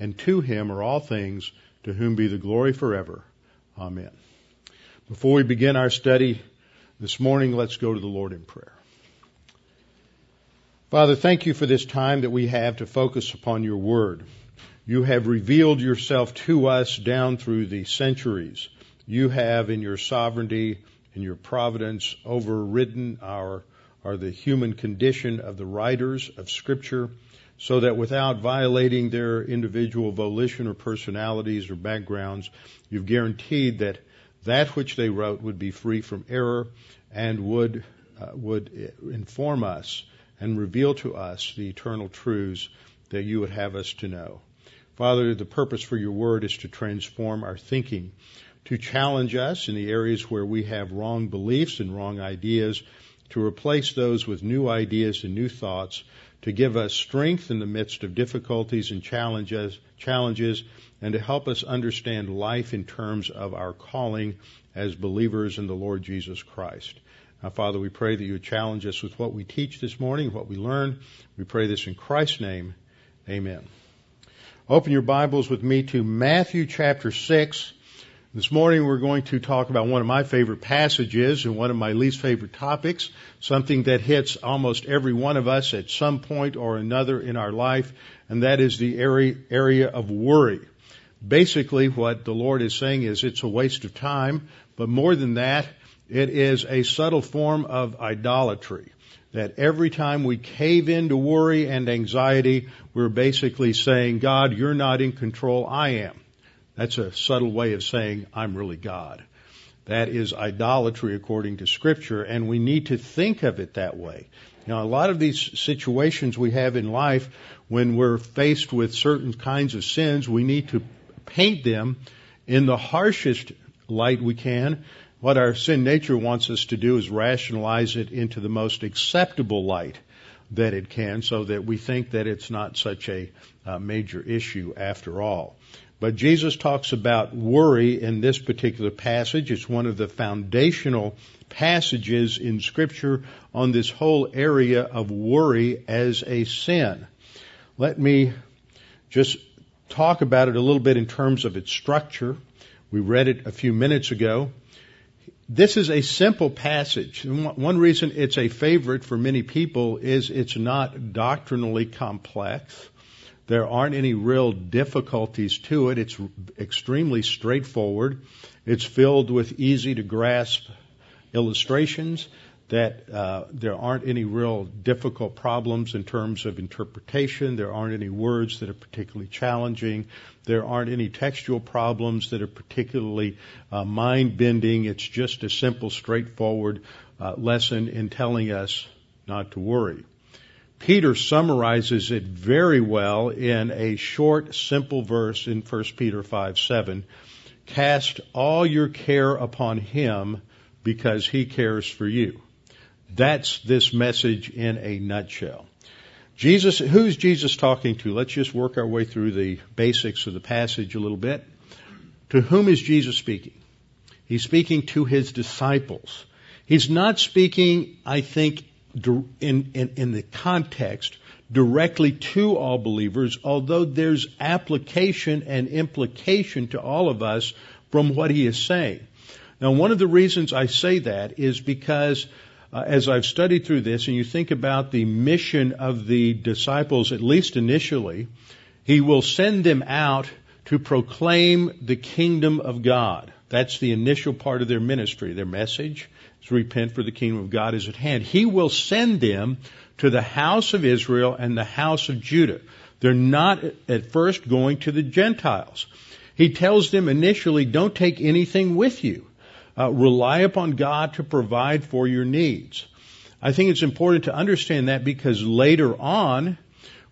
and to him are all things, to whom be the glory forever. Amen. Before we begin our study this morning, let's go to the Lord in prayer. Father, thank you for this time that we have to focus upon your word. You have revealed yourself to us down through the centuries. You have, in your sovereignty, and your providence, overridden our, or the human condition of the writers of Scripture, so that without violating their individual volition or personalities or backgrounds, you've guaranteed that that which they wrote would be free from error and would uh, would inform us and reveal to us the eternal truths that you would have us to know. Father, the purpose for your word is to transform our thinking, to challenge us in the areas where we have wrong beliefs and wrong ideas, to replace those with new ideas and new thoughts, to give us strength in the midst of difficulties and challenges, challenges, and to help us understand life in terms of our calling as believers in the Lord Jesus Christ. Now, Father, we pray that you would challenge us with what we teach this morning, what we learn. We pray this in Christ's name. Amen. Open your Bibles with me to Matthew chapter 6. This morning we're going to talk about one of my favorite passages and one of my least favorite topics, something that hits almost every one of us at some point or another in our life, and that is the area, of worry. Basically what the Lord is saying is it's a waste of time, but more than that, it is a subtle form of idolatry that every time we cave into worry and anxiety, we're basically saying, God, you're not in control, I am. That's a subtle way of saying, I'm really God. That is idolatry according to scripture, and we need to think of it that way. Now, a lot of these situations we have in life, when we're faced with certain kinds of sins, we need to paint them in the harshest light we can what our sin nature wants us to do is rationalize it into the most acceptable light that it can so that we think that it's not such a uh, major issue after all. But Jesus talks about worry in this particular passage. It's one of the foundational passages in scripture on this whole area of worry as a sin. Let me just talk about it a little bit in terms of its structure. We read it a few minutes ago. This is a simple passage. One reason it's a favorite for many people is it's not doctrinally complex. There aren't any real difficulties to it. It's extremely straightforward. It's filled with easy to grasp illustrations that uh, there aren't any real difficult problems in terms of interpretation. There aren't any words that are particularly challenging. There aren't any textual problems that are particularly uh, mind bending. It's just a simple, straightforward uh, lesson in telling us not to worry. Peter summarizes it very well in a short, simple verse in 1 Peter 5 7. Cast all your care upon him because he cares for you. That's this message in a nutshell. Jesus, who's Jesus talking to? Let's just work our way through the basics of the passage a little bit. To whom is Jesus speaking? He's speaking to his disciples. He's not speaking, I think, in, in, in the context directly to all believers, although there's application and implication to all of us from what he is saying. Now, one of the reasons I say that is because uh, as I've studied through this, and you think about the mission of the disciples, at least initially, he will send them out to proclaim the kingdom of God. That's the initial part of their ministry. Their message repent for the kingdom of God is at hand. He will send them to the house of Israel and the house of Judah. They're not at first going to the Gentiles. He tells them initially, don't take anything with you. Uh, rely upon God to provide for your needs. I think it's important to understand that because later on,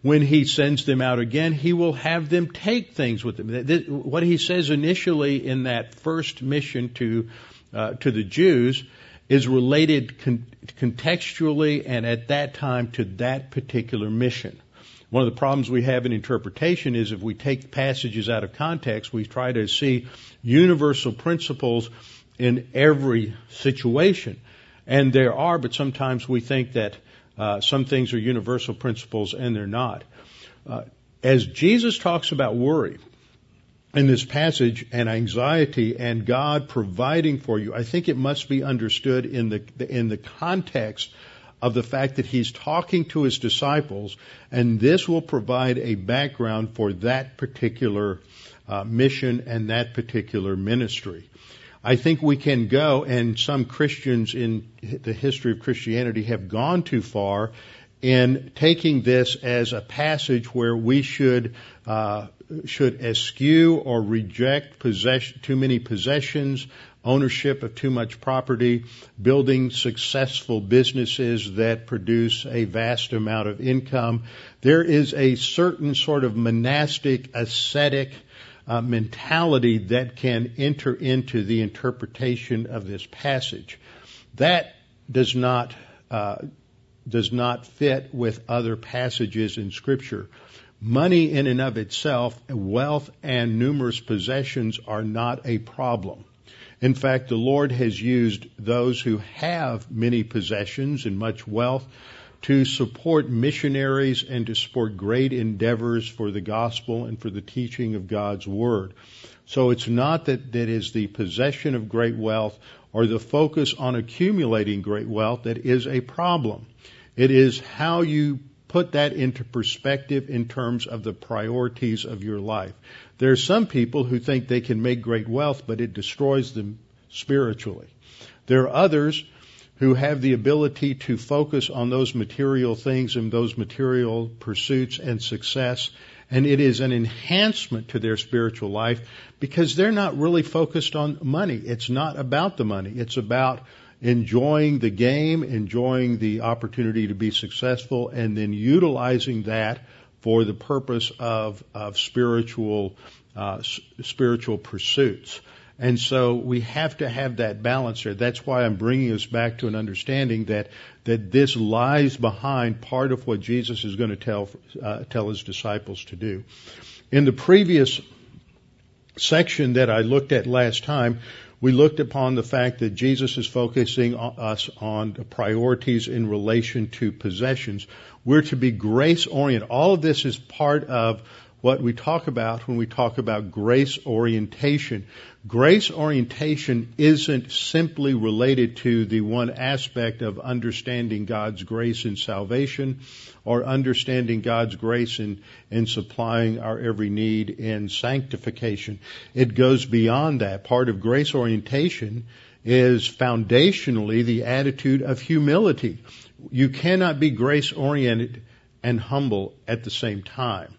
when he sends them out again, he will have them take things with them. What he says initially in that first mission to uh, to the Jews is related con- contextually and at that time to that particular mission. One of the problems we have in interpretation is if we take passages out of context, we try to see universal principles in every situation. And there are, but sometimes we think that uh, some things are universal principles and they're not. Uh, as Jesus talks about worry in this passage and anxiety and God providing for you, I think it must be understood in the in the context of the fact that he's talking to his disciples, and this will provide a background for that particular uh, mission and that particular ministry. I think we can go, and some Christians in the history of Christianity have gone too far in taking this as a passage where we should uh, should eschew or reject possession, too many possessions, ownership of too much property, building successful businesses that produce a vast amount of income. There is a certain sort of monastic ascetic uh, mentality that can enter into the interpretation of this passage. That does not uh, does not fit with other passages in Scripture. Money in and of itself, wealth and numerous possessions are not a problem. In fact, the Lord has used those who have many possessions and much wealth to support missionaries and to support great endeavors for the gospel and for the teaching of God's word. So it's not that that is the possession of great wealth or the focus on accumulating great wealth that is a problem. It is how you put that into perspective in terms of the priorities of your life. There are some people who think they can make great wealth, but it destroys them spiritually. There are others who have the ability to focus on those material things and those material pursuits and success. And it is an enhancement to their spiritual life because they're not really focused on money. It's not about the money. It's about enjoying the game, enjoying the opportunity to be successful, and then utilizing that for the purpose of, of spiritual, uh, spiritual pursuits. And so we have to have that balance there. That's why I'm bringing us back to an understanding that that this lies behind part of what Jesus is going to tell uh, tell his disciples to do. In the previous section that I looked at last time, we looked upon the fact that Jesus is focusing us on priorities in relation to possessions. We're to be grace oriented. All of this is part of what we talk about when we talk about grace orientation. Grace orientation isn't simply related to the one aspect of understanding God's grace in salvation or understanding God's grace in, in supplying our every need in sanctification. It goes beyond that. Part of grace orientation is foundationally the attitude of humility. You cannot be grace oriented and humble at the same time.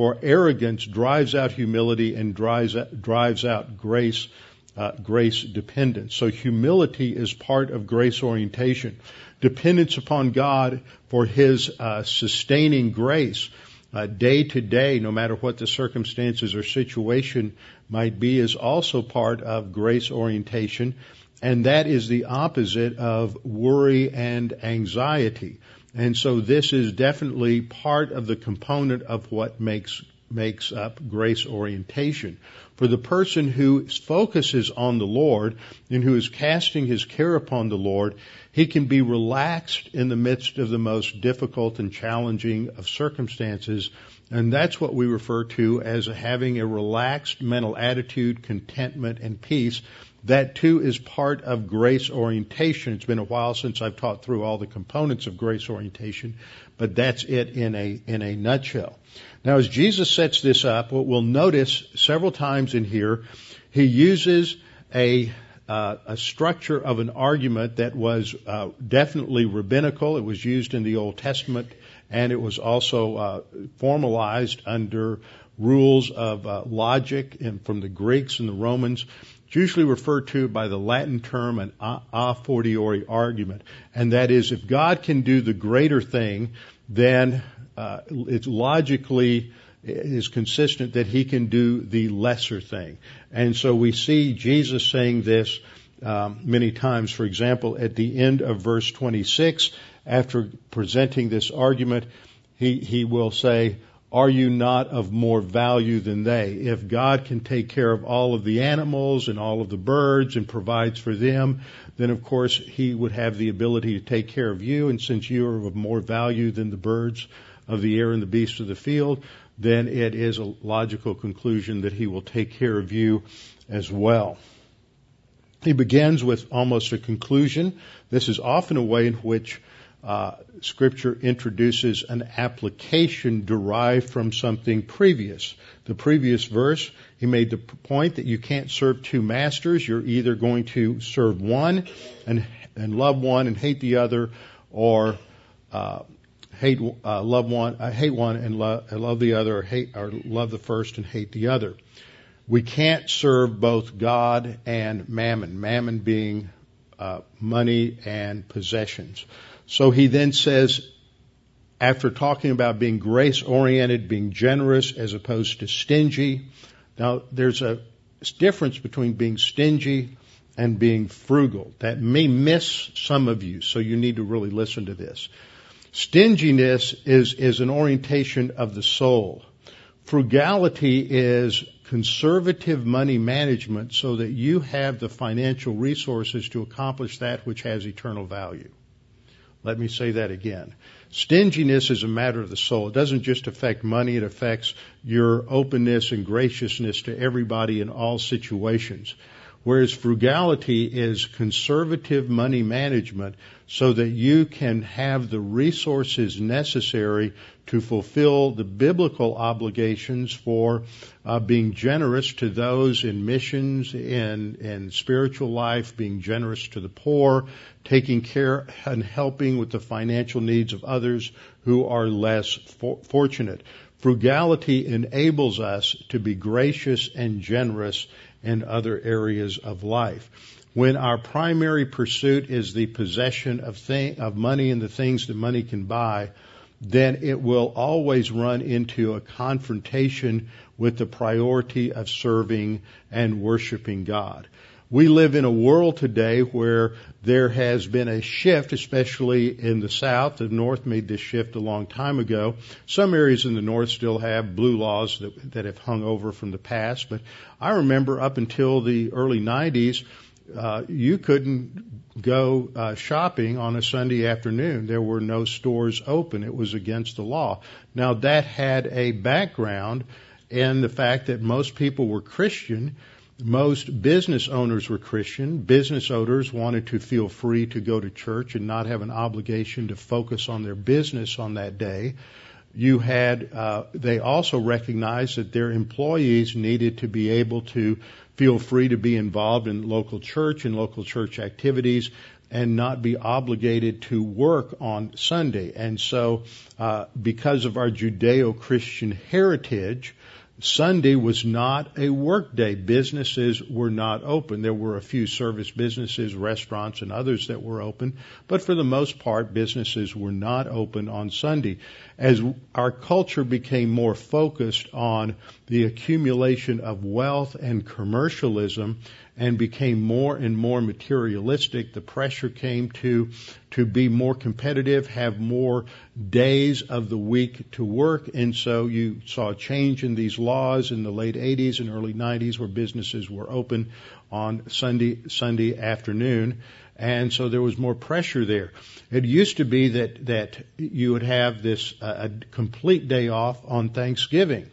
For arrogance drives out humility and drives, drives out grace, uh, grace dependence. So humility is part of grace orientation. Dependence upon God for His uh, sustaining grace uh, day to day, no matter what the circumstances or situation might be, is also part of grace orientation. And that is the opposite of worry and anxiety. And so this is definitely part of the component of what makes makes up grace orientation. For the person who focuses on the Lord and who is casting his care upon the Lord, he can be relaxed in the midst of the most difficult and challenging of circumstances. And that's what we refer to as having a relaxed mental attitude, contentment, and peace that too is part of grace orientation. It's been a while since I've taught through all the components of grace orientation, but that's it in a, in a nutshell. Now as Jesus sets this up, what we'll notice several times in here, he uses a uh, a structure of an argument that was uh, definitely rabbinical. It was used in the Old Testament, and it was also uh, formalized under rules of uh, logic and from the Greeks and the Romans. It's usually referred to by the Latin term an a fortiori argument, and that is if God can do the greater thing, then uh, it's logically is consistent that he can do the lesser thing. And so we see Jesus saying this um, many times. For example, at the end of verse 26, after presenting this argument, he, he will say, are you not of more value than they? If God can take care of all of the animals and all of the birds and provides for them, then of course He would have the ability to take care of you. And since you are of more value than the birds of the air and the beasts of the field, then it is a logical conclusion that he will take care of you as well. He begins with almost a conclusion. This is often a way in which uh, Scripture introduces an application derived from something previous. The previous verse, he made the point that you can't serve two masters. You're either going to serve one and, and love one and hate the other, or uh, hate uh, love one, uh, hate one and love, the other, or hate or love the first and hate the other. We can't serve both God and mammon. Mammon being uh, money and possessions. So he then says, after talking about being grace oriented, being generous as opposed to stingy. Now there's a difference between being stingy and being frugal. That may miss some of you, so you need to really listen to this. Stinginess is, is an orientation of the soul. Frugality is conservative money management so that you have the financial resources to accomplish that which has eternal value. Let me say that again. Stinginess is a matter of the soul. It doesn't just affect money, it affects your openness and graciousness to everybody in all situations. Whereas frugality is conservative money management so that you can have the resources necessary to fulfill the biblical obligations for uh, being generous to those in missions, in, in spiritual life, being generous to the poor, taking care and helping with the financial needs of others who are less for- fortunate. Frugality enables us to be gracious and generous in other areas of life. When our primary pursuit is the possession of, thing, of money and the things that money can buy, then it will always run into a confrontation with the priority of serving and worshiping God. We live in a world today where there has been a shift, especially in the South. The North made this shift a long time ago. Some areas in the North still have blue laws that, that have hung over from the past, but I remember up until the early 90s, uh, you couldn't go uh, shopping on a Sunday afternoon. There were no stores open. It was against the law. Now that had a background in the fact that most people were Christian most business owners were Christian. Business owners wanted to feel free to go to church and not have an obligation to focus on their business on that day. You had, uh, they also recognized that their employees needed to be able to feel free to be involved in local church and local church activities and not be obligated to work on Sunday. And so, uh, because of our Judeo-Christian heritage, Sunday was not a work day. Businesses were not open. There were a few service businesses, restaurants, and others that were open, but for the most part, businesses were not open on Sunday. As our culture became more focused on the accumulation of wealth and commercialism, and became more and more materialistic. The pressure came to, to be more competitive, have more days of the week to work. And so you saw a change in these laws in the late 80s and early 90s where businesses were open on Sunday, Sunday afternoon. And so there was more pressure there. It used to be that, that you would have this, uh, a complete day off on Thanksgiving.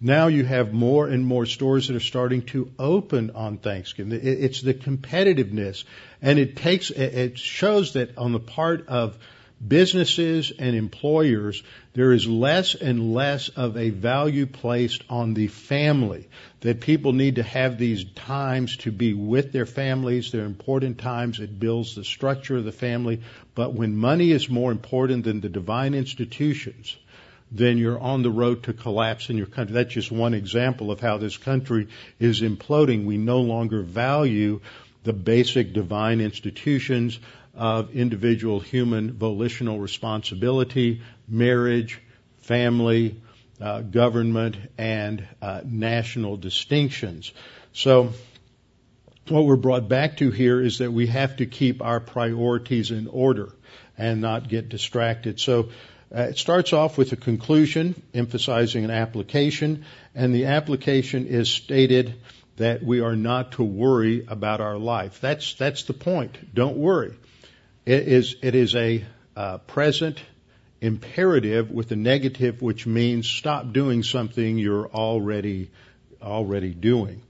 Now you have more and more stores that are starting to open on Thanksgiving. It's the competitiveness, and it takes it shows that on the part of businesses and employers, there is less and less of a value placed on the family. That people need to have these times to be with their families. They're important times. It builds the structure of the family. But when money is more important than the divine institutions, then you're on the road to collapse in your country. That's just one example of how this country is imploding. We no longer value the basic divine institutions of individual human volitional responsibility, marriage, family, uh, government, and uh, national distinctions. So, what we're brought back to here is that we have to keep our priorities in order and not get distracted. So, uh, it starts off with a conclusion, emphasizing an application, and the application is stated that we are not to worry about our life. That's that's the point. Don't worry. It is, it is a uh, present imperative with a negative, which means stop doing something you're already, already doing.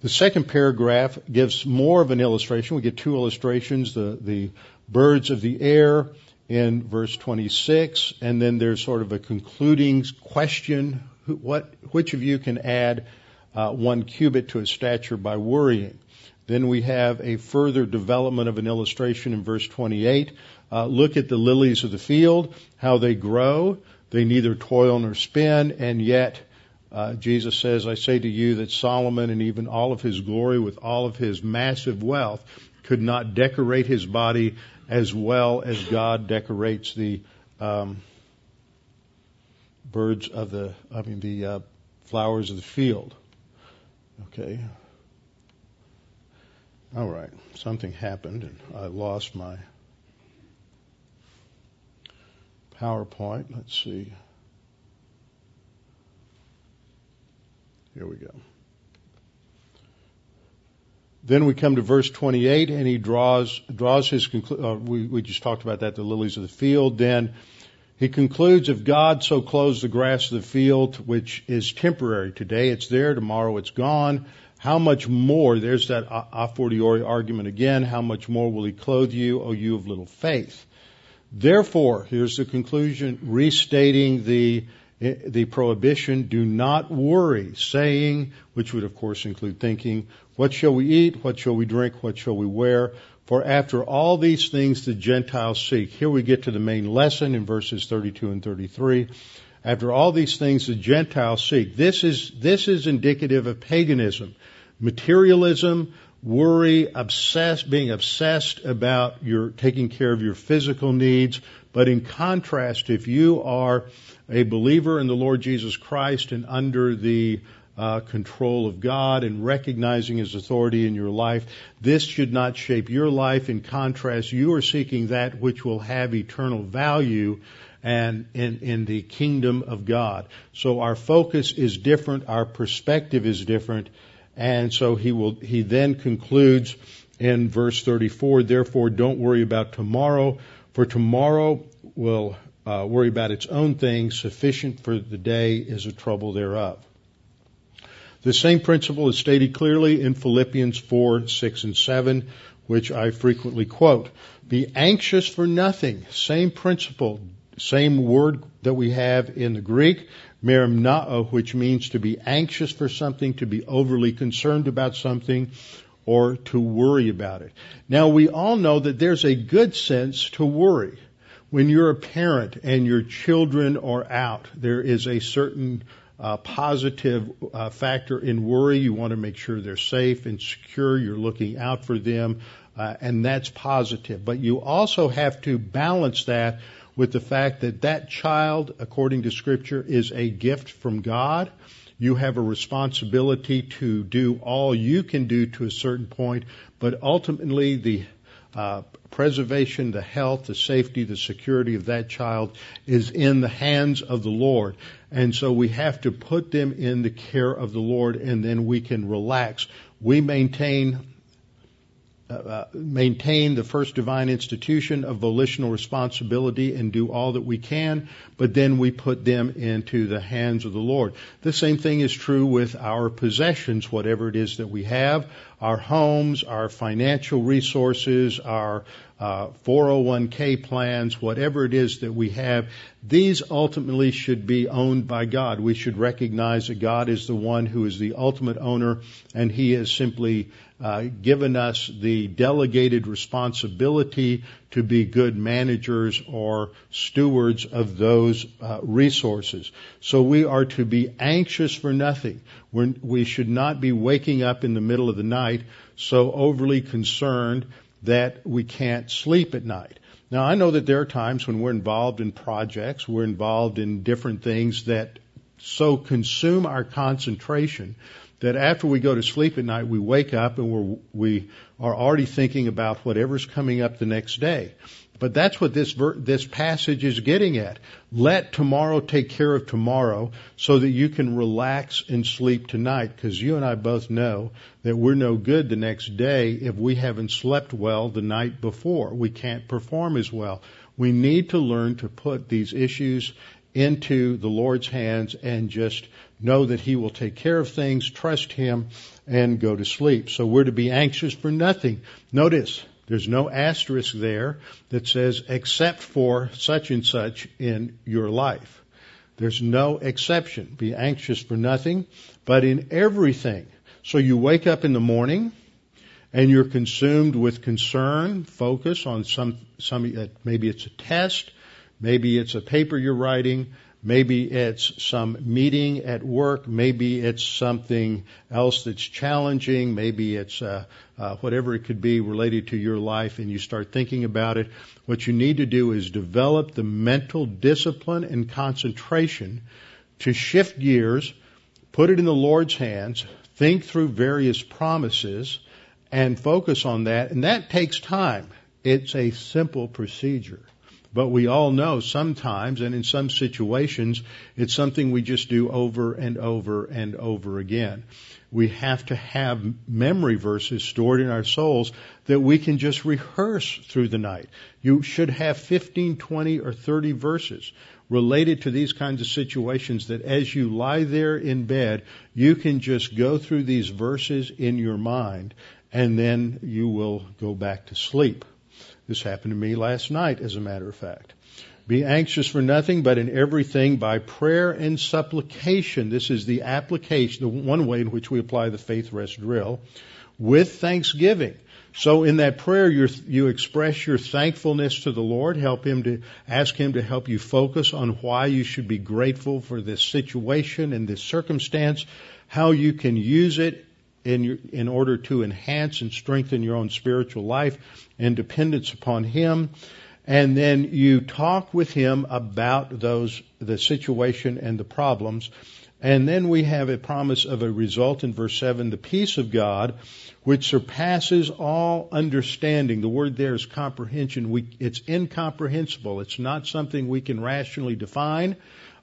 The second paragraph gives more of an illustration. We get two illustrations, the, the birds of the air in verse 26, and then there's sort of a concluding question. What, which of you can add uh, one cubit to his stature by worrying? Then we have a further development of an illustration in verse 28. Uh, look at the lilies of the field, how they grow. They neither toil nor spin, and yet uh, Jesus says, I say to you that Solomon and even all of his glory with all of his massive wealth could not decorate his body as well as God decorates the um, birds of the, I mean, the uh, flowers of the field. Okay, all right, something happened and I lost my PowerPoint. Let's see. Here we go. Then we come to verse 28, and he draws draws his conclusion. Uh, we, we just talked about that, the lilies of the field. Then he concludes, if God so clothes the grass of the field, which is temporary today, it's there, tomorrow it's gone, how much more, there's that a fortiori argument again, how much more will he clothe you, O you of little faith? Therefore, here's the conclusion, restating the, the prohibition, do not worry, saying, which would of course include thinking, what shall we eat, what shall we drink, what shall we wear? For after all these things the Gentiles seek. Here we get to the main lesson in verses 32 and 33. After all these things the Gentiles seek. This is, this is indicative of paganism. Materialism, worry, obsessed, being obsessed about your taking care of your physical needs. But in contrast, if you are a believer in the Lord Jesus Christ and under the uh, control of God and recognizing His authority in your life. This should not shape your life. In contrast, you are seeking that which will have eternal value and in, in the kingdom of God. So our focus is different, our perspective is different, and so he will, he then concludes in verse 34, therefore don't worry about tomorrow, for tomorrow will uh, worry about its own things, sufficient for the day is a trouble thereof. The same principle is stated clearly in Philippians 4, 6, and 7, which I frequently quote. Be anxious for nothing. Same principle. Same word that we have in the Greek, merimnao, which means to be anxious for something, to be overly concerned about something, or to worry about it. Now we all know that there's a good sense to worry. When you're a parent and your children are out, there is a certain uh, positive uh, factor in worry. You want to make sure they're safe and secure. You're looking out for them, uh, and that's positive. But you also have to balance that with the fact that that child, according to scripture, is a gift from God. You have a responsibility to do all you can do to a certain point, but ultimately the uh, preservation, the health, the safety, the security of that child is in the hands of the Lord. And so we have to put them in the care of the Lord and then we can relax. We maintain uh, maintain the first divine institution of volitional responsibility and do all that we can, but then we put them into the hands of the Lord. The same thing is true with our possessions, whatever it is that we have, our homes, our financial resources, our uh, 401k plans, whatever it is that we have, these ultimately should be owned by God. We should recognize that God is the one who is the ultimate owner, and He has simply uh, given us the delegated responsibility to be good managers or stewards of those uh, resources. So we are to be anxious for nothing. We're, we should not be waking up in the middle of the night so overly concerned that we can't sleep at night. Now I know that there are times when we're involved in projects, we're involved in different things that so consume our concentration that after we go to sleep at night, we wake up and we're, we are already thinking about whatever's coming up the next day. But that's what this ver- this passage is getting at. Let tomorrow take care of tomorrow so that you can relax and sleep tonight because you and I both know that we're no good the next day if we haven't slept well the night before. We can't perform as well. We need to learn to put these issues into the Lord's hands and just know that He will take care of things, trust Him, and go to sleep. So we're to be anxious for nothing. Notice, there's no asterisk there that says except for such and such in your life. There's no exception. Be anxious for nothing, but in everything. So you wake up in the morning and you're consumed with concern, focus on some, some, uh, maybe it's a test, maybe it's a paper you're writing, Maybe it's some meeting at work. Maybe it's something else that's challenging. Maybe it's uh, uh, whatever it could be related to your life, and you start thinking about it. What you need to do is develop the mental discipline and concentration to shift gears, put it in the Lord's hands, think through various promises, and focus on that. And that takes time. It's a simple procedure. But we all know sometimes and in some situations it's something we just do over and over and over again. We have to have memory verses stored in our souls that we can just rehearse through the night. You should have 15, 20, or 30 verses related to these kinds of situations that as you lie there in bed, you can just go through these verses in your mind and then you will go back to sleep. This happened to me last night, as a matter of fact. Be anxious for nothing, but in everything by prayer and supplication. This is the application, the one way in which we apply the faith rest drill, with thanksgiving. So in that prayer, you express your thankfulness to the Lord, help Him to, ask Him to help you focus on why you should be grateful for this situation and this circumstance, how you can use it in, your, in order to enhance and strengthen your own spiritual life and dependence upon Him. And then you talk with Him about those, the situation and the problems. And then we have a promise of a result in verse 7, the peace of God, which surpasses all understanding. The word there is comprehension. We, it's incomprehensible. It's not something we can rationally define,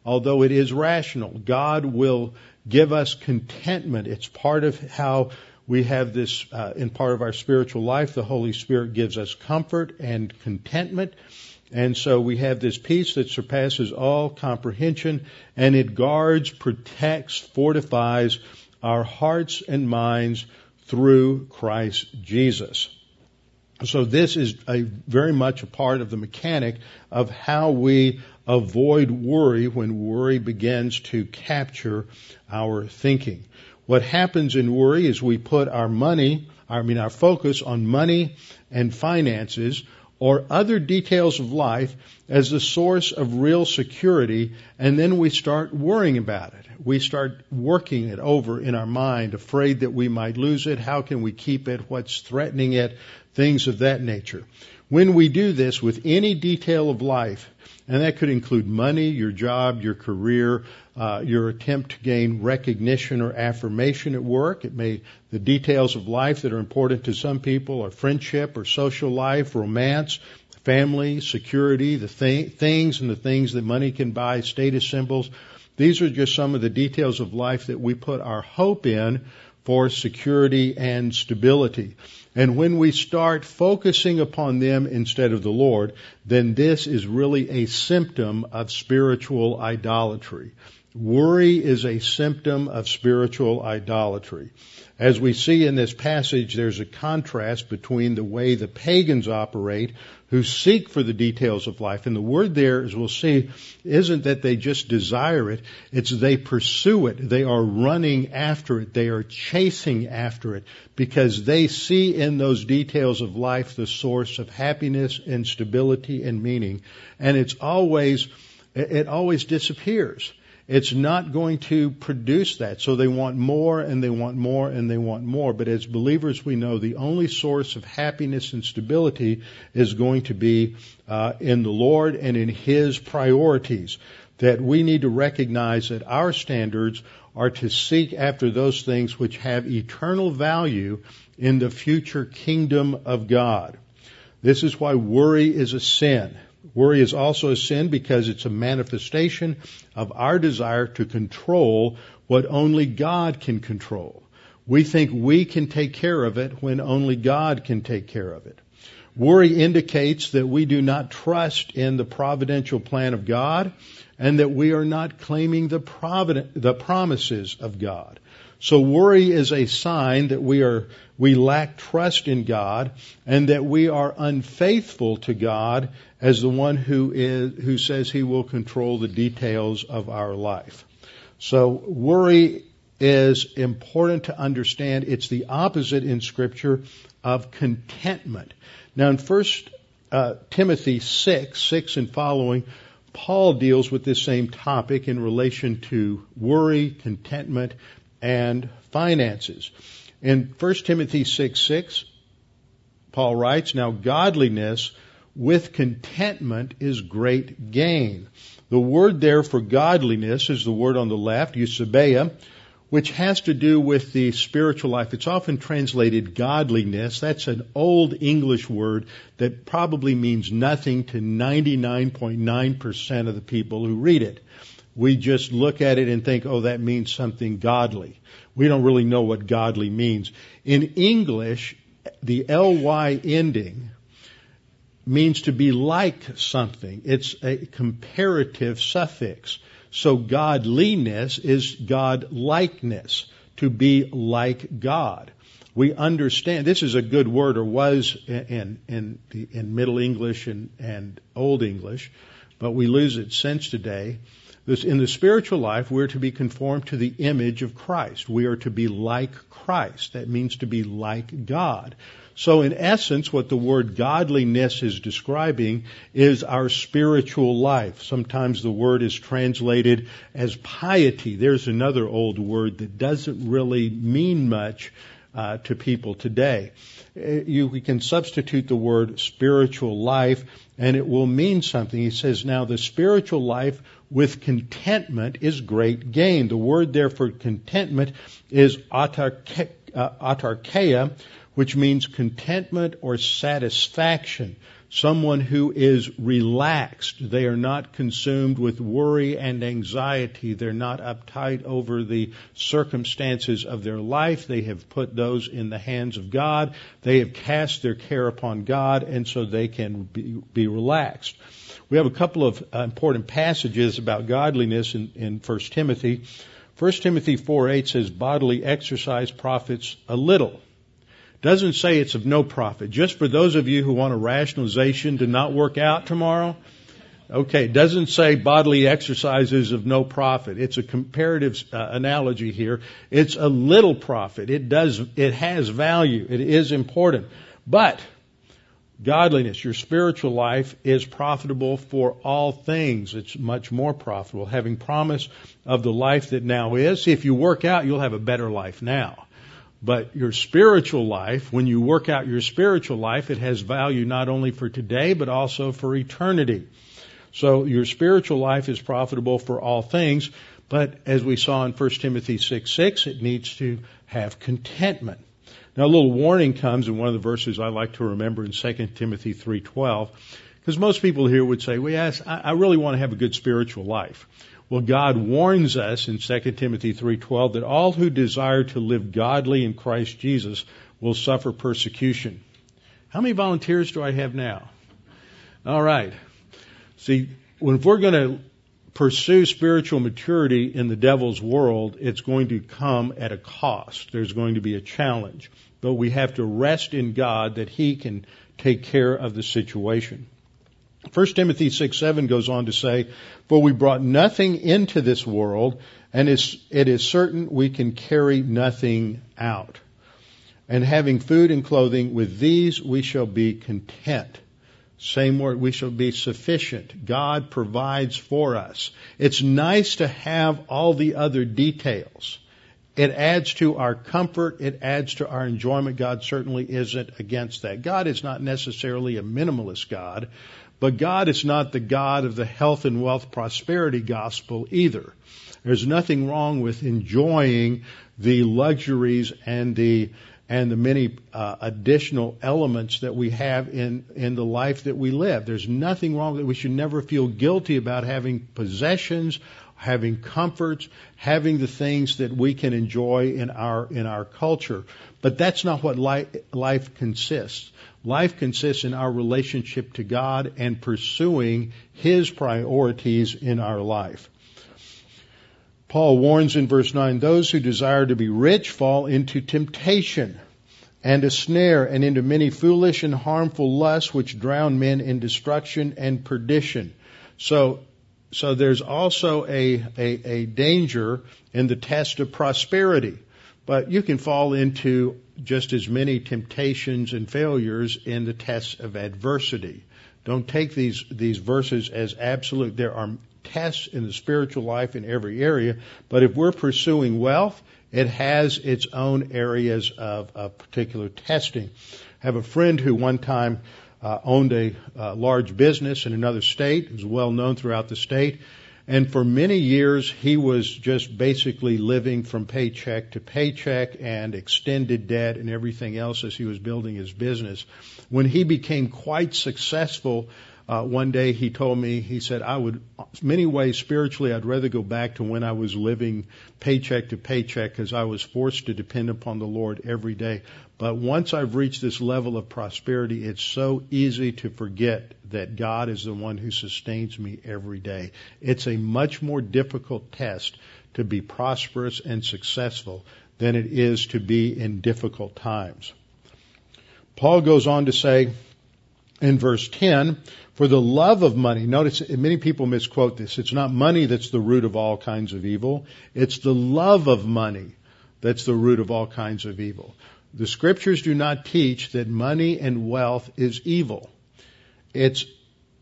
although it is rational. God will give us contentment. It's part of how we have this uh, in part of our spiritual life. The Holy Spirit gives us comfort and contentment. And so we have this peace that surpasses all comprehension and it guards, protects, fortifies our hearts and minds through Christ Jesus. So this is a very much a part of the mechanic of how we avoid worry when worry begins to capture our thinking. What happens in worry is we put our money, I mean our focus on money and finances or other details of life as the source of real security and then we start worrying about it. We start working it over in our mind, afraid that we might lose it. How can we keep it? What's threatening it? Things of that nature. When we do this with any detail of life, and that could include money, your job, your career, uh, your attempt to gain recognition or affirmation at work. It may the details of life that are important to some people are friendship or social life, romance, family, security, the th- things and the things that money can buy, status symbols. These are just some of the details of life that we put our hope in for security and stability. And when we start focusing upon them instead of the Lord, then this is really a symptom of spiritual idolatry. Worry is a symptom of spiritual idolatry. As we see in this passage, there's a contrast between the way the pagans operate, who seek for the details of life. And the word there, as we'll see, isn't that they just desire it, it's they pursue it. They are running after it. They are chasing after it because they see in those details of life the source of happiness and stability and meaning. And it's always, it always disappears. It's not going to produce that. So they want more and they want more and they want more. But as believers, we know the only source of happiness and stability is going to be uh, in the Lord and in His priorities. That we need to recognize that our standards are to seek after those things which have eternal value in the future kingdom of God. This is why worry is a sin. Worry is also a sin because it's a manifestation of our desire to control what only God can control. We think we can take care of it when only God can take care of it. Worry indicates that we do not trust in the providential plan of God and that we are not claiming the, provident, the promises of God. So worry is a sign that we are, we lack trust in God and that we are unfaithful to God as the one who is, who says he will control the details of our life. So worry is important to understand. It's the opposite in scripture of contentment. Now in first uh, Timothy 6, 6 and following, Paul deals with this same topic in relation to worry, contentment, and finances. In 1 Timothy 6 6, Paul writes, Now godliness with contentment is great gain. The word there for godliness is the word on the left, eusebeia, which has to do with the spiritual life. It's often translated godliness. That's an old English word that probably means nothing to 99.9% of the people who read it we just look at it and think, oh, that means something godly. We don't really know what godly means. In English, the ly ending means to be like something. It's a comparative suffix. So godliness is God-likeness, to be like God. We understand, this is a good word, or was in, in, in Middle English and, and Old English, but we lose its sense today. This, in the spiritual life, we're to be conformed to the image of Christ. We are to be like Christ. That means to be like God. So in essence, what the word godliness is describing is our spiritual life. Sometimes the word is translated as piety. There's another old word that doesn't really mean much uh, to people today. Uh, you, we can substitute the word spiritual life and it will mean something. He says, now the spiritual life with contentment is great gain. The word there for contentment is autarke, uh, autarkeia, which means contentment or satisfaction. Someone who is relaxed. They are not consumed with worry and anxiety. They're not uptight over the circumstances of their life. They have put those in the hands of God. They have cast their care upon God and so they can be, be relaxed. We have a couple of uh, important passages about godliness in, in 1 Timothy. 1 Timothy 4 8 says, bodily exercise profits a little. Doesn't say it's of no profit. Just for those of you who want a rationalization to not work out tomorrow, okay, doesn't say bodily exercise is of no profit. It's a comparative uh, analogy here. It's a little profit. It does, it has value. It is important. But Godliness, your spiritual life is profitable for all things. It's much more profitable. Having promise of the life that now is. If you work out, you'll have a better life now. But your spiritual life, when you work out your spiritual life, it has value not only for today, but also for eternity. So your spiritual life is profitable for all things, but as we saw in 1 Timothy 6 6, it needs to have contentment. Now a little warning comes in one of the verses I like to remember in 2 Timothy 3.12, because most people here would say, well yes, I really want to have a good spiritual life. Well, God warns us in 2 Timothy 3:12 that all who desire to live godly in Christ Jesus will suffer persecution. How many volunteers do I have now? All right. See, when if we're going to pursue spiritual maturity in the devil's world, it's going to come at a cost. There's going to be a challenge. But we have to rest in God that He can take care of the situation. 1 Timothy 6 7 goes on to say, For we brought nothing into this world, and it is certain we can carry nothing out. And having food and clothing, with these we shall be content. Same word, we shall be sufficient. God provides for us. It's nice to have all the other details. It adds to our comfort. It adds to our enjoyment. God certainly isn't against that. God is not necessarily a minimalist God, but God is not the God of the health and wealth prosperity gospel either. There's nothing wrong with enjoying the luxuries and the and the many uh, additional elements that we have in in the life that we live. There's nothing wrong that we should never feel guilty about having possessions, having comforts, having the things that we can enjoy in our in our culture. But that's not what life, life consists. Life consists in our relationship to God and pursuing His priorities in our life. Paul warns in verse 9, those who desire to be rich fall into temptation and a snare and into many foolish and harmful lusts which drown men in destruction and perdition. So, so there's also a, a, a danger in the test of prosperity. But you can fall into just as many temptations and failures in the test of adversity. Don't take these, these verses as absolute. There are tests in the spiritual life in every area. But if we're pursuing wealth, it has its own areas of, of particular testing. I have a friend who one time uh, owned a uh, large business in another state. Was well known throughout the state. And for many years, he was just basically living from paycheck to paycheck and extended debt and everything else as he was building his business. When he became quite successful, uh, one day he told me, he said, I would, many ways spiritually, I'd rather go back to when I was living paycheck to paycheck because I was forced to depend upon the Lord every day. But once I've reached this level of prosperity, it's so easy to forget that God is the one who sustains me every day. It's a much more difficult test to be prosperous and successful than it is to be in difficult times. Paul goes on to say in verse 10, for the love of money, notice many people misquote this. It's not money that's the root of all kinds of evil. It's the love of money that's the root of all kinds of evil. The scriptures do not teach that money and wealth is evil. It's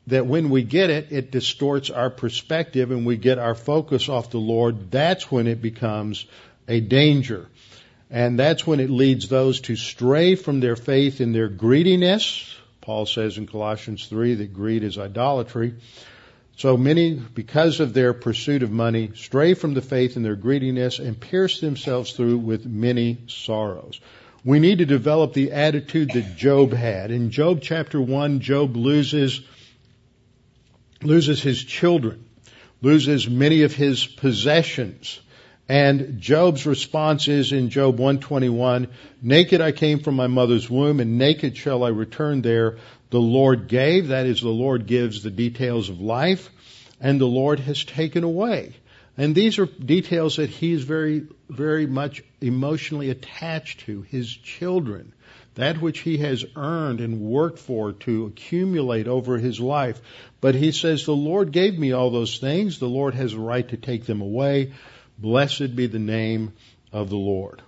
that when we get it, it distorts our perspective and we get our focus off the Lord. That's when it becomes a danger. And that's when it leads those to stray from their faith in their greediness, Paul says in Colossians 3 that greed is idolatry. So many, because of their pursuit of money, stray from the faith in their greediness and pierce themselves through with many sorrows. We need to develop the attitude that Job had. In Job chapter 1, Job loses, loses his children, loses many of his possessions, and Job's response is in Job 121, naked I came from my mother's womb and naked shall I return there. The Lord gave, that is the Lord gives the details of life and the Lord has taken away. And these are details that he is very, very much emotionally attached to, his children, that which he has earned and worked for to accumulate over his life. But he says, the Lord gave me all those things. The Lord has a right to take them away. Blessed be the name of the Lord.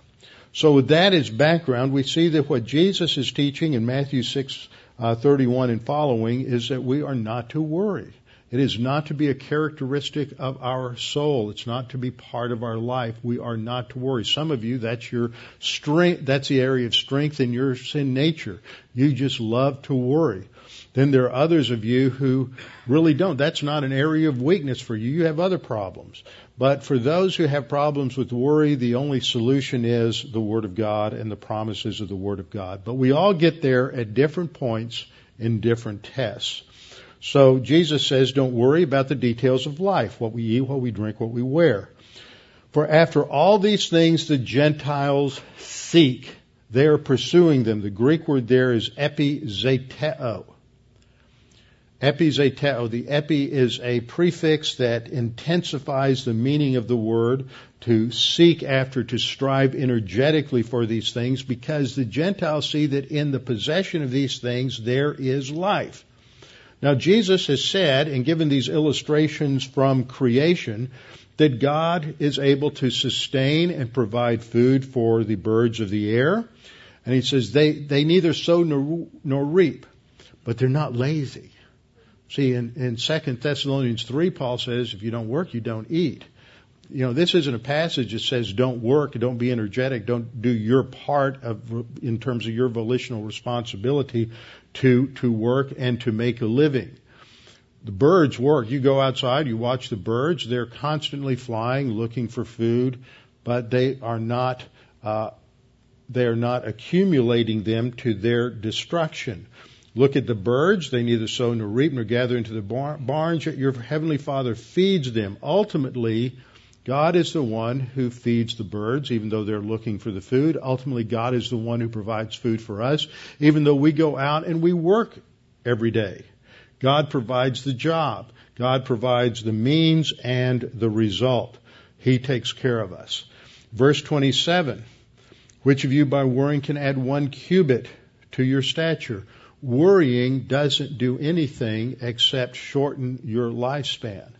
So with that as background, we see that what Jesus is teaching in Matthew 6, uh, 31 and following is that we are not to worry. It is not to be a characteristic of our soul. It's not to be part of our life. We are not to worry. Some of you, that's your strength, that's the area of strength in your sin nature. You just love to worry. Then there are others of you who really don't. That's not an area of weakness for you. You have other problems. But for those who have problems with worry, the only solution is the Word of God and the promises of the Word of God. But we all get there at different points in different tests. So Jesus says, don't worry about the details of life, what we eat, what we drink, what we wear. For after all these things the Gentiles seek, they are pursuing them. The Greek word there is epizeteo. Epi is a oh, the epi is a prefix that intensifies the meaning of the word to seek after, to strive energetically for these things, because the Gentiles see that in the possession of these things there is life. Now Jesus has said and given these illustrations from creation that God is able to sustain and provide food for the birds of the air. And he says they, they neither sow nor, nor reap, but they're not lazy. See, in, in 2 Thessalonians 3, Paul says, if you don't work, you don't eat. You know, this isn't a passage that says don't work, don't be energetic, don't do your part of, in terms of your volitional responsibility to, to work and to make a living. The birds work. You go outside, you watch the birds, they're constantly flying, looking for food, but they are not, uh, they are not accumulating them to their destruction. Look at the birds. They neither sow nor reap nor gather into the barns, yet your heavenly Father feeds them. Ultimately, God is the one who feeds the birds, even though they're looking for the food. Ultimately, God is the one who provides food for us, even though we go out and we work every day. God provides the job. God provides the means and the result. He takes care of us. Verse 27. Which of you by worrying can add one cubit to your stature? worrying doesn't do anything except shorten your lifespan.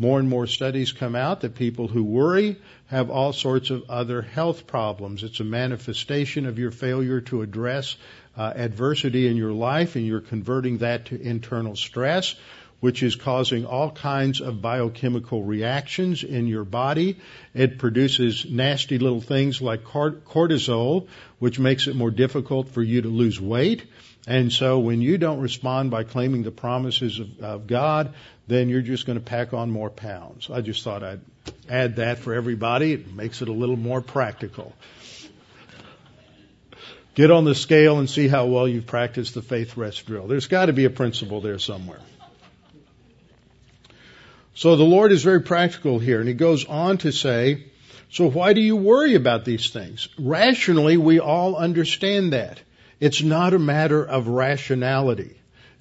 More and more studies come out that people who worry have all sorts of other health problems. It's a manifestation of your failure to address uh, adversity in your life and you're converting that to internal stress which is causing all kinds of biochemical reactions in your body. It produces nasty little things like cortisol, which makes it more difficult for you to lose weight. And so when you don't respond by claiming the promises of, of God, then you're just going to pack on more pounds. I just thought I'd add that for everybody. It makes it a little more practical. Get on the scale and see how well you've practiced the faith rest drill. There's got to be a principle there somewhere. So the Lord is very practical here, and he goes on to say, so why do you worry about these things? Rationally, we all understand that. It's not a matter of rationality.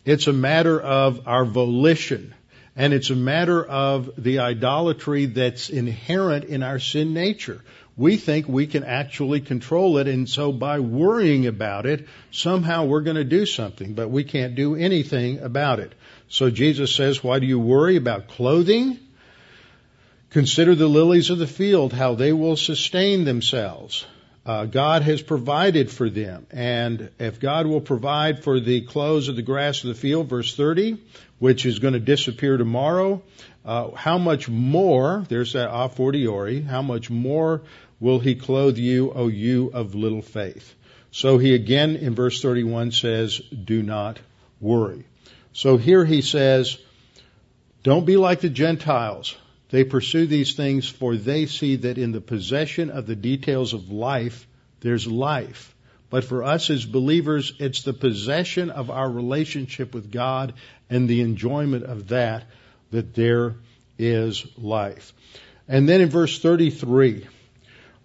It's a matter of our volition. And it's a matter of the idolatry that's inherent in our sin nature. We think we can actually control it, and so by worrying about it, somehow we're going to do something, but we can't do anything about it. So Jesus says, Why do you worry about clothing? Consider the lilies of the field, how they will sustain themselves. Uh, God has provided for them. And if God will provide for the clothes of the grass of the field, verse 30, which is going to disappear tomorrow, uh, how much more, there's that a fortiori, how much more will he clothe you, O you of little faith? So he again in verse 31 says, do not worry. So here he says, don't be like the Gentiles they pursue these things for they see that in the possession of the details of life, there's life. But for us as believers, it's the possession of our relationship with God and the enjoyment of that that there is life. And then in verse 33,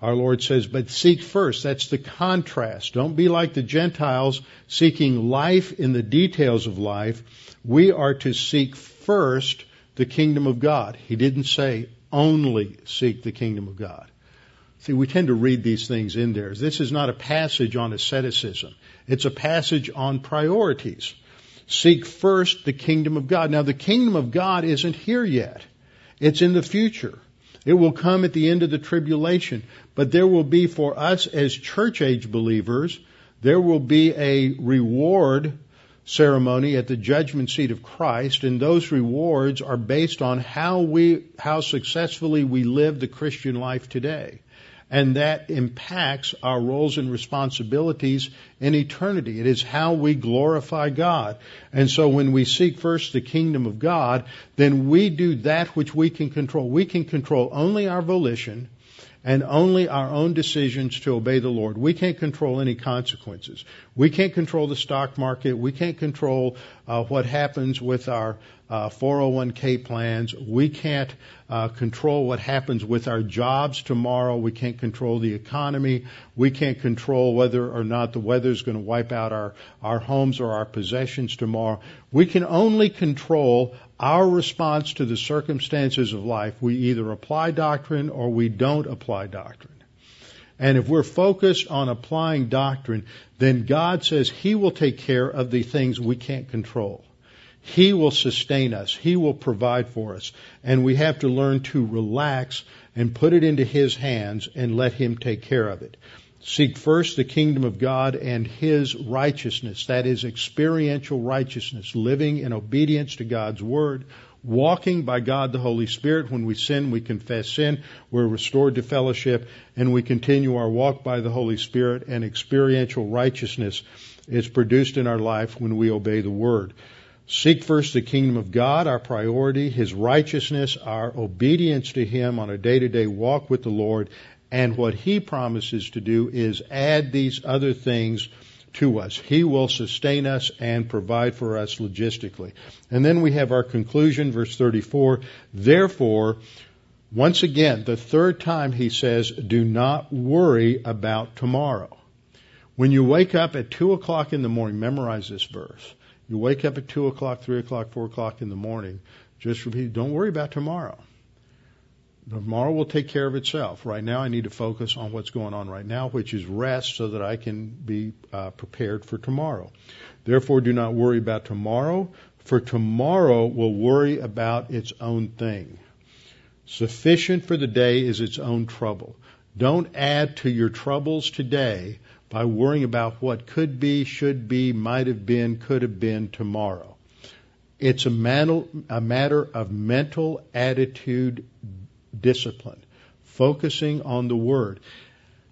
our Lord says, but seek first. That's the contrast. Don't be like the Gentiles seeking life in the details of life. We are to seek first the kingdom of God. He didn't say only seek the kingdom of God. See, we tend to read these things in there. This is not a passage on asceticism. It's a passage on priorities. Seek first the kingdom of God. Now, the kingdom of God isn't here yet. It's in the future. It will come at the end of the tribulation. But there will be for us as church age believers, there will be a reward ceremony at the judgment seat of Christ, and those rewards are based on how we, how successfully we live the Christian life today. And that impacts our roles and responsibilities in eternity. It is how we glorify God. And so when we seek first the kingdom of God, then we do that which we can control. We can control only our volition, and only our own decisions to obey the Lord. We can't control any consequences. We can't control the stock market. We can't control uh, what happens with our uh, 401k plans. We can't uh, control what happens with our jobs tomorrow. We can't control the economy. We can't control whether or not the weather is going to wipe out our, our homes or our possessions tomorrow. We can only control our response to the circumstances of life. We either apply doctrine or we don't apply doctrine. And if we're focused on applying doctrine, then God says He will take care of the things we can't control. He will sustain us. He will provide for us. And we have to learn to relax and put it into His hands and let Him take care of it. Seek first the kingdom of God and His righteousness. That is experiential righteousness, living in obedience to God's Word, walking by God the Holy Spirit. When we sin, we confess sin. We're restored to fellowship and we continue our walk by the Holy Spirit and experiential righteousness is produced in our life when we obey the Word. Seek first the kingdom of God, our priority, His righteousness, our obedience to Him on a day to day walk with the Lord, and what He promises to do is add these other things to us. He will sustain us and provide for us logistically. And then we have our conclusion, verse 34. Therefore, once again, the third time he says, do not worry about tomorrow. When you wake up at 2 o'clock in the morning, memorize this verse. You wake up at 2 o'clock, 3 o'clock, 4 o'clock in the morning. Just repeat, don't worry about tomorrow. Tomorrow will take care of itself. Right now, I need to focus on what's going on right now, which is rest so that I can be uh, prepared for tomorrow. Therefore, do not worry about tomorrow, for tomorrow will worry about its own thing. Sufficient for the day is its own trouble. Don't add to your troubles today by worrying about what could be, should be, might have been, could have been tomorrow. It's a a matter of mental attitude discipline, focusing on the Word.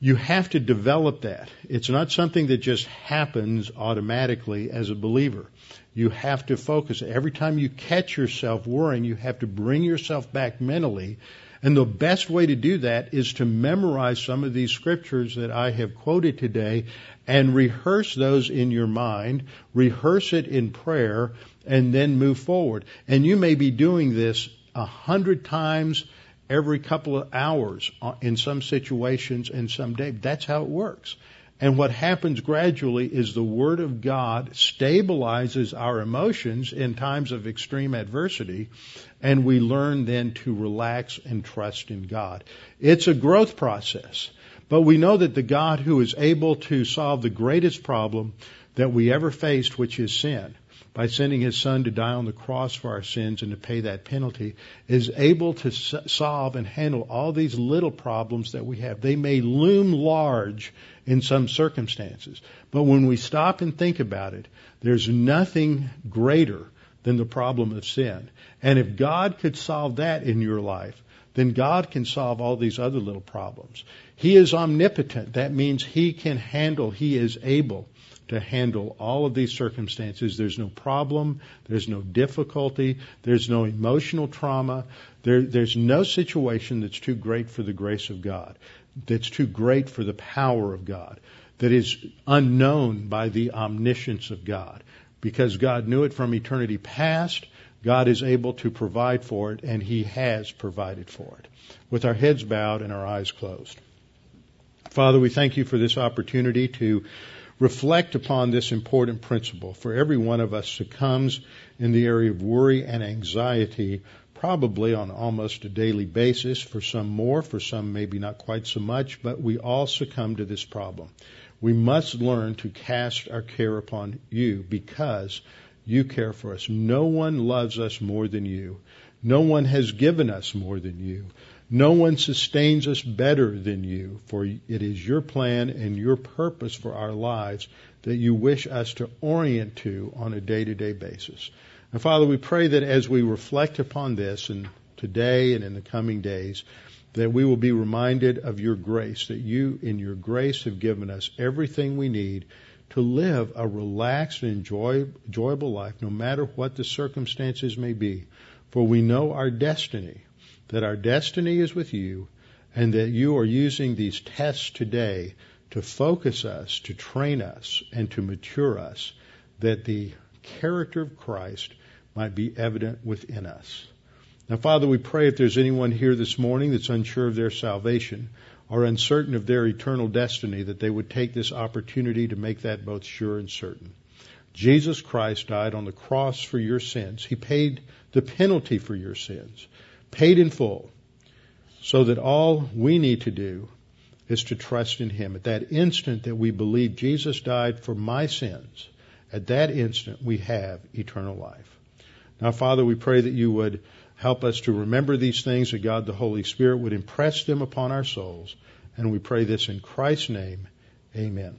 You have to develop that. It's not something that just happens automatically as a believer. You have to focus. Every time you catch yourself worrying, you have to bring yourself back mentally and the best way to do that is to memorize some of these scriptures that I have quoted today and rehearse those in your mind, rehearse it in prayer, and then move forward. And you may be doing this a hundred times every couple of hours uh, in some situations and some day. That's how it works. And what happens gradually is the Word of God stabilizes our emotions in times of extreme adversity, and we learn then to relax and trust in God. It's a growth process, but we know that the God who is able to solve the greatest problem that we ever faced, which is sin, by sending his son to die on the cross for our sins and to pay that penalty, is able to solve and handle all these little problems that we have. They may loom large in some circumstances, but when we stop and think about it, there's nothing greater than the problem of sin. And if God could solve that in your life, then God can solve all these other little problems. He is omnipotent. That means He can handle, He is able to handle all of these circumstances. There's no problem. There's no difficulty. There's no emotional trauma. There, there's no situation that's too great for the grace of God, that's too great for the power of God, that is unknown by the omniscience of God. Because God knew it from eternity past, God is able to provide for it, and He has provided for it. With our heads bowed and our eyes closed. Father, we thank you for this opportunity to reflect upon this important principle. For every one of us succumbs in the area of worry and anxiety, probably on almost a daily basis, for some more, for some maybe not quite so much, but we all succumb to this problem. We must learn to cast our care upon you because you care for us. No one loves us more than you. No one has given us more than you. No one sustains us better than you, for it is your plan and your purpose for our lives that you wish us to orient to on a day to day basis. And Father, we pray that as we reflect upon this and today and in the coming days, that we will be reminded of your grace, that you in your grace have given us everything we need to live a relaxed and enjoy, enjoyable life, no matter what the circumstances may be. For we know our destiny that our destiny is with you and that you are using these tests today to focus us, to train us, and to mature us, that the character of Christ might be evident within us. Now, Father, we pray if there's anyone here this morning that's unsure of their salvation or uncertain of their eternal destiny, that they would take this opportunity to make that both sure and certain. Jesus Christ died on the cross for your sins. He paid the penalty for your sins, paid in full, so that all we need to do is to trust in Him. At that instant that we believe Jesus died for my sins, at that instant we have eternal life. Now, Father, we pray that you would help us to remember these things, that God the Holy Spirit would impress them upon our souls. And we pray this in Christ's name. Amen.